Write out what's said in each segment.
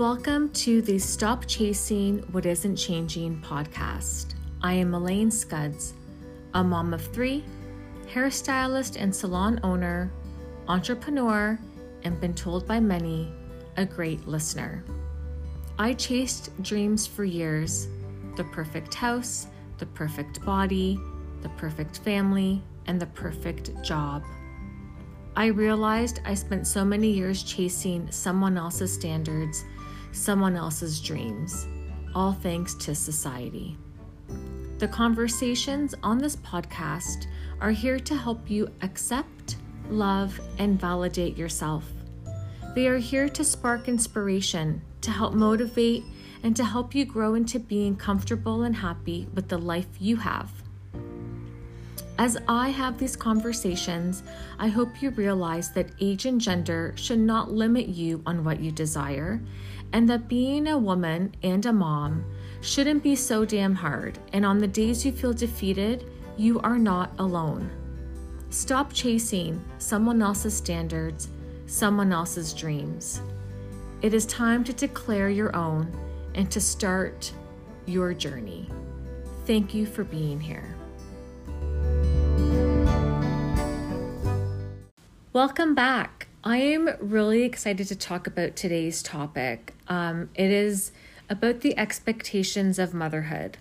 Welcome to the Stop Chasing What Isn't Changing podcast. I am Elaine Scudds, a mom of three, hairstylist and salon owner, entrepreneur, and been told by many, a great listener. I chased dreams for years the perfect house, the perfect body, the perfect family, and the perfect job. I realized I spent so many years chasing someone else's standards, someone else's dreams, all thanks to society. The conversations on this podcast are here to help you accept, love, and validate yourself. They are here to spark inspiration, to help motivate, and to help you grow into being comfortable and happy with the life you have. As I have these conversations, I hope you realize that age and gender should not limit you on what you desire, and that being a woman and a mom shouldn't be so damn hard. And on the days you feel defeated, you are not alone. Stop chasing someone else's standards, someone else's dreams. It is time to declare your own and to start your journey. Thank you for being here. Welcome back. I am really excited to talk about today's topic. Um, it is about the expectations of motherhood.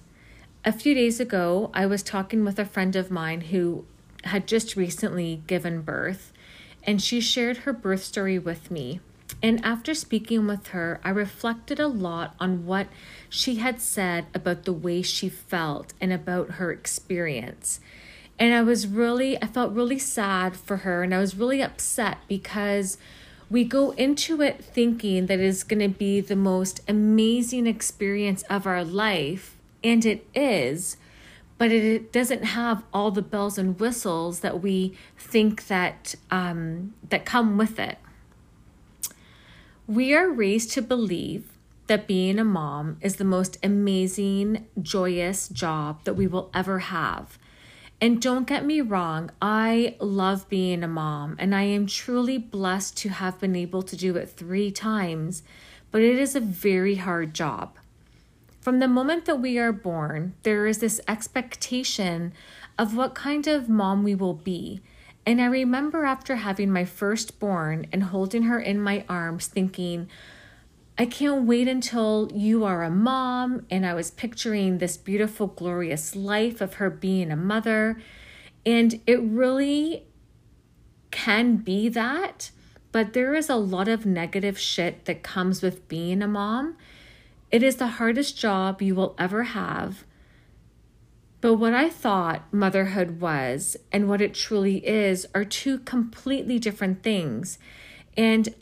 A few days ago, I was talking with a friend of mine who had just recently given birth, and she shared her birth story with me. And after speaking with her, I reflected a lot on what she had said about the way she felt and about her experience. And I was really, I felt really sad for her and I was really upset because we go into it thinking that it's going to be the most amazing experience of our life, and it is, but it doesn't have all the bells and whistles that we think that um, that come with it. We are raised to believe that being a mom is the most amazing, joyous job that we will ever have. And don't get me wrong, I love being a mom and I am truly blessed to have been able to do it three times, but it is a very hard job. From the moment that we are born, there is this expectation of what kind of mom we will be. And I remember after having my firstborn and holding her in my arms, thinking, I can't wait until you are a mom. And I was picturing this beautiful, glorious life of her being a mother. And it really can be that, but there is a lot of negative shit that comes with being a mom. It is the hardest job you will ever have. But what I thought motherhood was and what it truly is are two completely different things. And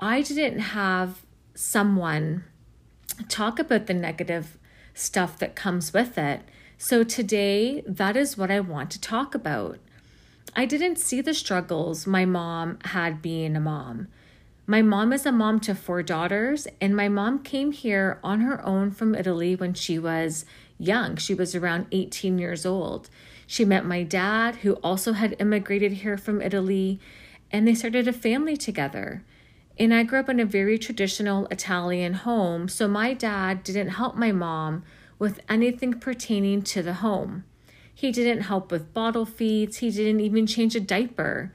I didn't have someone talk about the negative stuff that comes with it. So today, that is what I want to talk about. I didn't see the struggles my mom had being a mom. My mom is a mom to four daughters, and my mom came here on her own from Italy when she was young. She was around 18 years old. She met my dad, who also had immigrated here from Italy, and they started a family together. And I grew up in a very traditional Italian home, so my dad didn't help my mom with anything pertaining to the home. He didn't help with bottle feeds, he didn't even change a diaper.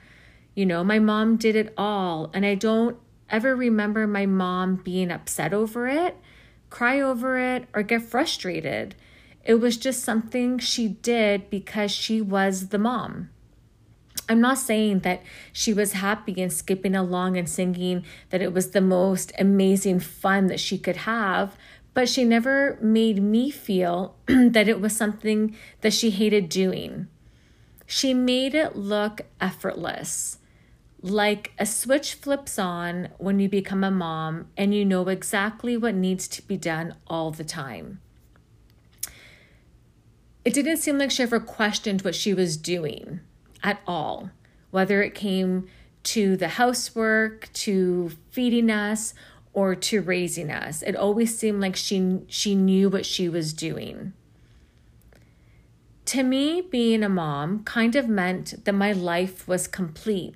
You know, my mom did it all, and I don't ever remember my mom being upset over it, cry over it, or get frustrated. It was just something she did because she was the mom. I'm not saying that she was happy and skipping along and singing that it was the most amazing fun that she could have, but she never made me feel that it was something that she hated doing. She made it look effortless, like a switch flips on when you become a mom and you know exactly what needs to be done all the time. It didn't seem like she ever questioned what she was doing at all, whether it came to the housework, to feeding us, or to raising us. It always seemed like she she knew what she was doing. To me, being a mom kind of meant that my life was complete.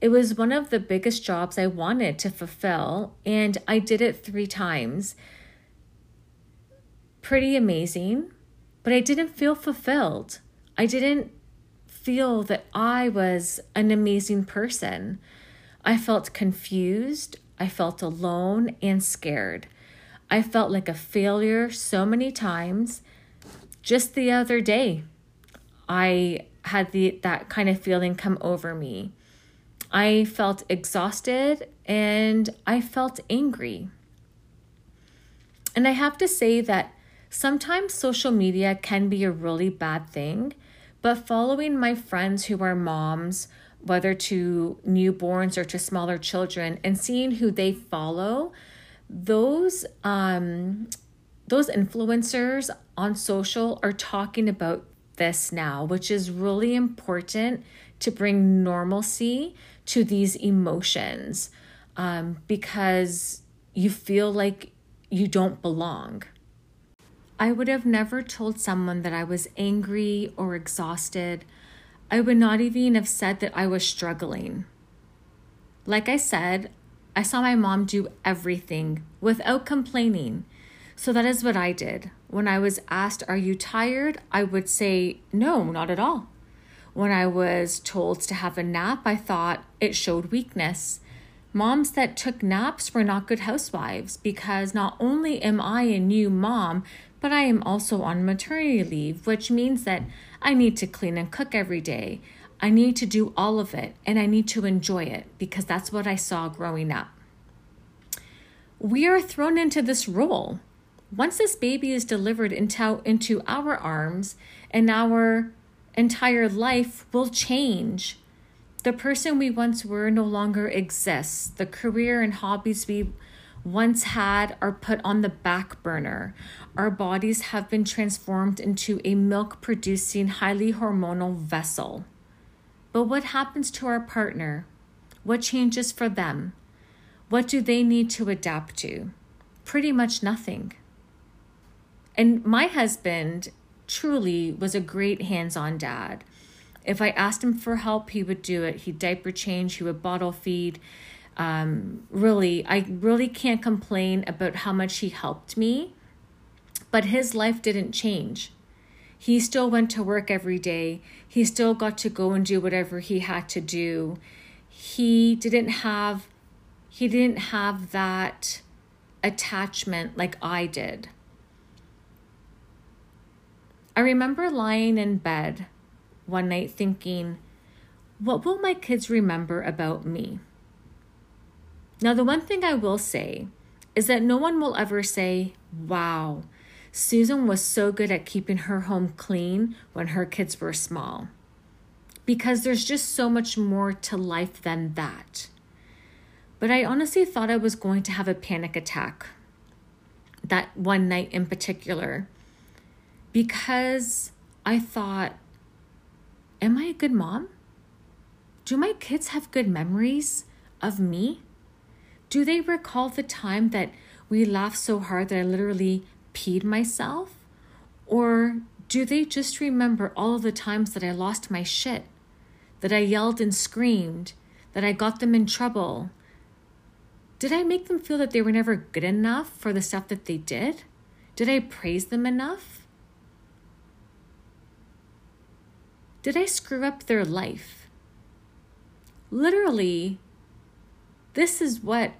It was one of the biggest jobs I wanted to fulfill, and I did it three times. Pretty amazing, but I didn't feel fulfilled. I didn't feel that I was an amazing person. I felt confused, I felt alone and scared. I felt like a failure so many times. Just the other day, I had the that kind of feeling come over me. I felt exhausted and I felt angry. And I have to say that sometimes social media can be a really bad thing, but following my friends who are moms, whether to newborns or to smaller children, and seeing who they follow, those um those influencers on social are talking about this now, which is really important to bring normalcy to these emotions um, because you feel like you don't belong. I would have never told someone that I was angry or exhausted. I would not even have said that I was struggling. Like I said, I saw my mom do everything without complaining. So that is what I did. When I was asked, Are you tired? I would say, No, not at all. When I was told to have a nap, I thought it showed weakness. Moms that took naps were not good housewives because not only am I a new mom, but I am also on maternity leave, which means that I need to clean and cook every day. I need to do all of it and I need to enjoy it because that's what I saw growing up. We are thrown into this role once this baby is delivered into, into our arms and our entire life will change. The person we once were no longer exists. The career and hobbies we once had are put on the back burner. Our bodies have been transformed into a milk producing, highly hormonal vessel. But what happens to our partner? What changes for them? What do they need to adapt to? Pretty much nothing. And my husband truly was a great hands on dad. If I asked him for help, he would do it. He'd diaper change, he would bottle feed. Um, really, I really can't complain about how much he helped me, but his life didn't change. He still went to work every day. He still got to go and do whatever he had to do. He didn't have he didn't have that attachment like I did. I remember lying in bed one night thinking, what will my kids remember about me? Now, the one thing I will say is that no one will ever say, wow, Susan was so good at keeping her home clean when her kids were small. Because there's just so much more to life than that. But I honestly thought I was going to have a panic attack that one night in particular because I thought, am I a good mom? Do my kids have good memories of me? Do they recall the time that we laughed so hard that I literally peed myself? Or do they just remember all of the times that I lost my shit, that I yelled and screamed, that I got them in trouble? Did I make them feel that they were never good enough for the stuff that they did? Did I praise them enough? Did I screw up their life? Literally, this is what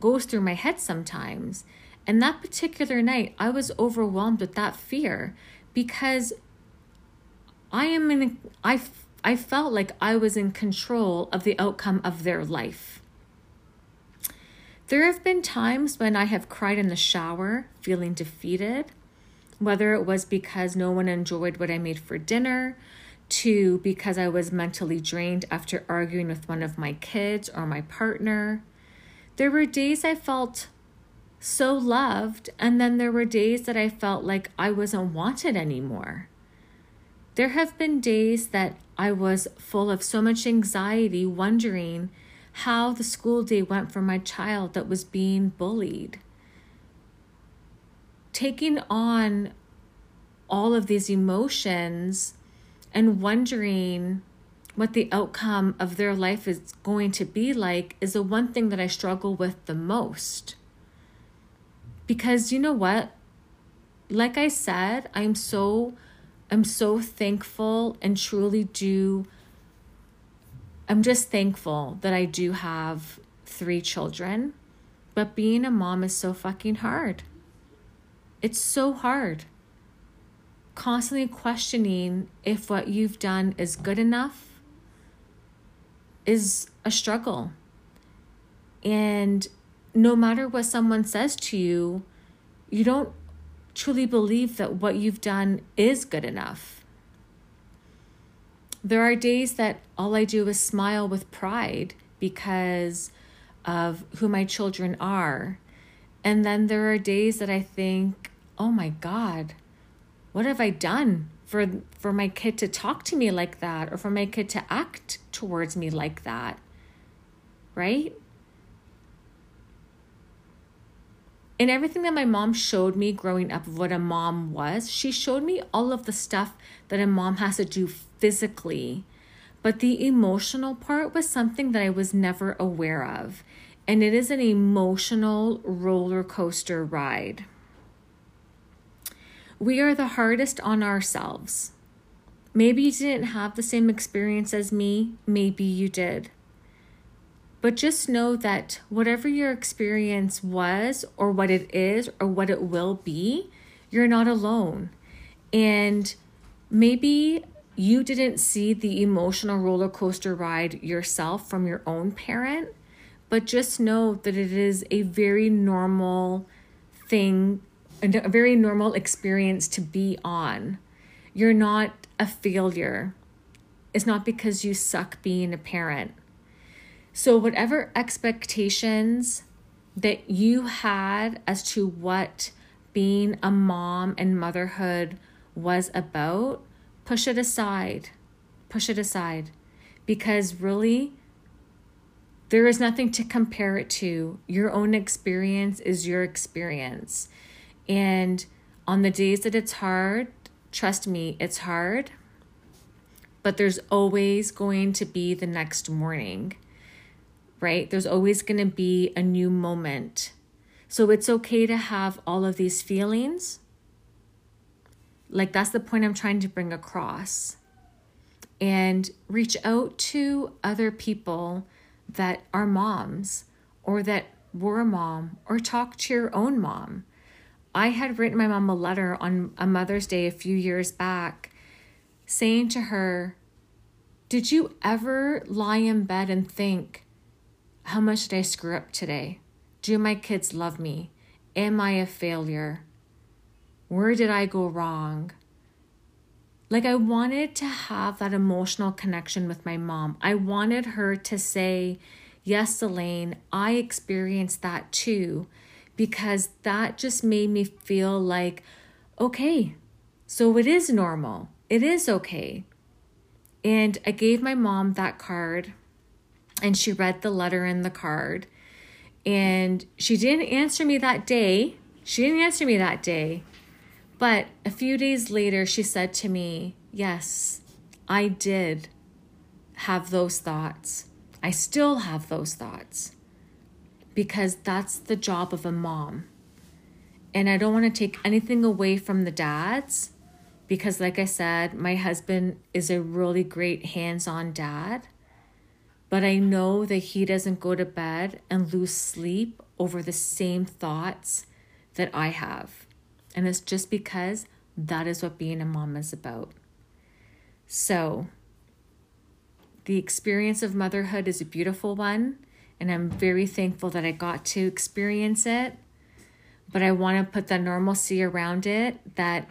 goes through my head sometimes. And that particular night, I was overwhelmed with that fear because I am in, I, I felt like I was in control of the outcome of their life. There have been times when I have cried in the shower, feeling defeated, whether it was because no one enjoyed what I made for dinner, to because I was mentally drained after arguing with one of my kids or my partner. There were days I felt so loved, and then there were days that I felt like I wasn't wanted anymore. There have been days that I was full of so much anxiety, wondering how the school day went for my child that was being bullied taking on all of these emotions and wondering what the outcome of their life is going to be like is the one thing that I struggle with the most. Because you know what? Like I said, I'm so I'm so thankful and truly do I'm just thankful that I do have three children. But being a mom is so fucking hard. It's so hard. Constantly questioning if what you've done is good enough is a struggle. And no matter what someone says to you, you don't truly believe that what you've done is good enough. There are days that all I do is smile with pride because of who my children are. And then there are days that I think, oh my God, what have I done for, for my kid to talk to me like that or for my kid to act towards me like that? Right? And everything that my mom showed me growing up of what a mom was, she showed me all of the stuff that a mom has to do physically. But the emotional part was something that I was never aware of. And it is an emotional roller coaster ride. We are the hardest on ourselves. Maybe you didn't have the same experience as me, maybe you did. But just know that whatever your experience was, or what it is, or what it will be, you're not alone. And maybe you didn't see the emotional roller coaster ride yourself from your own parent, but just know that it is a very normal thing, a very normal experience to be on. You're not a failure. It's not because you suck being a parent. So, whatever expectations that you had as to what being a mom and motherhood was about, push it aside. Push it aside. Because really, there is nothing to compare it to. Your own experience is your experience. And on the days that it's hard, trust me, it's hard. But there's always going to be the next morning, right? There's always going to be a new moment. So it's okay to have all of these feelings like, that's the point I'm trying to bring across. And reach out to other people that are moms or that were a mom or talk to your own mom. I had written my mom a letter on a Mother's Day a few years back saying to her, Did you ever lie in bed and think, How much did I screw up today? Do my kids love me? Am I a failure? Where did I go wrong? Like, I wanted to have that emotional connection with my mom. I wanted her to say, Yes, Elaine, I experienced that too, because that just made me feel like, okay, so it is normal. It is okay. And I gave my mom that card, and she read the letter in the card. And she didn't answer me that day. She didn't answer me that day. But a few days later, she said to me, Yes, I did have those thoughts. I still have those thoughts because that's the job of a mom. And I don't want to take anything away from the dads because, like I said, my husband is a really great hands on dad. But I know that he doesn't go to bed and lose sleep over the same thoughts that I have. And it's just because that is what being a mom is about. So, the experience of motherhood is a beautiful one, and I'm very thankful that I got to experience it. But I want to put the normalcy around it that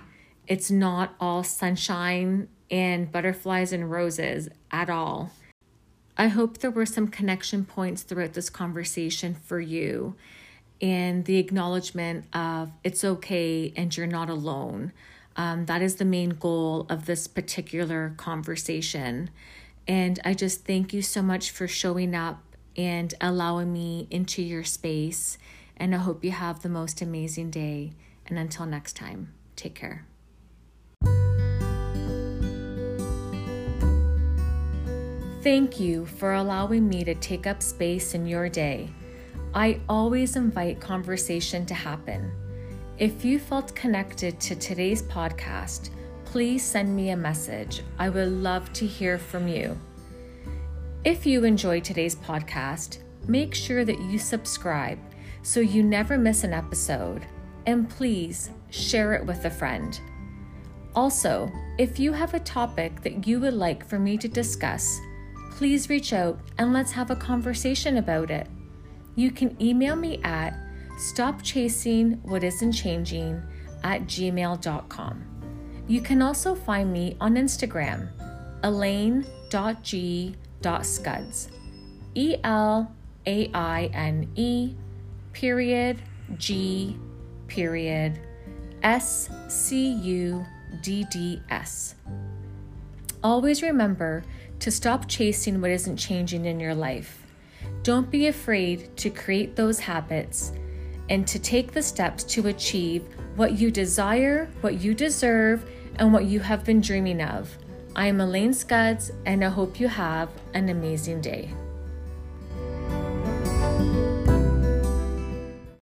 it's not all sunshine and butterflies and roses at all. I hope there were some connection points throughout this conversation for you and the acknowledgement of it's okay and you're not alone. Um, that is the main goal of this particular conversation. And I just thank you so much for showing up and allowing me into your space. And I hope you have the most amazing day. And until next time, take care. Thank you for allowing me to take up space in your day. I always invite conversation to happen. If you felt connected to today's podcast, please send me a message. I would love to hear from you. If you enjoyed today's podcast, make sure that you subscribe so you never miss an episode. And please share it with a friend. Also, if you have a topic that you would like for me to discuss, please reach out and let's have a conversation about it. You can email me at stopchasingwhatisn't at gmail.com. You can also find me on Instagram, elaine.g.scudds. E L A I N E period G period S C U D D S. Always remember to stop chasing what isn't changing in your life. Don't be afraid to create those habits and to take the steps to achieve what you desire, what you deserve, and what you have been dreaming of. I am Elaine Scudds, and I hope you have an amazing day.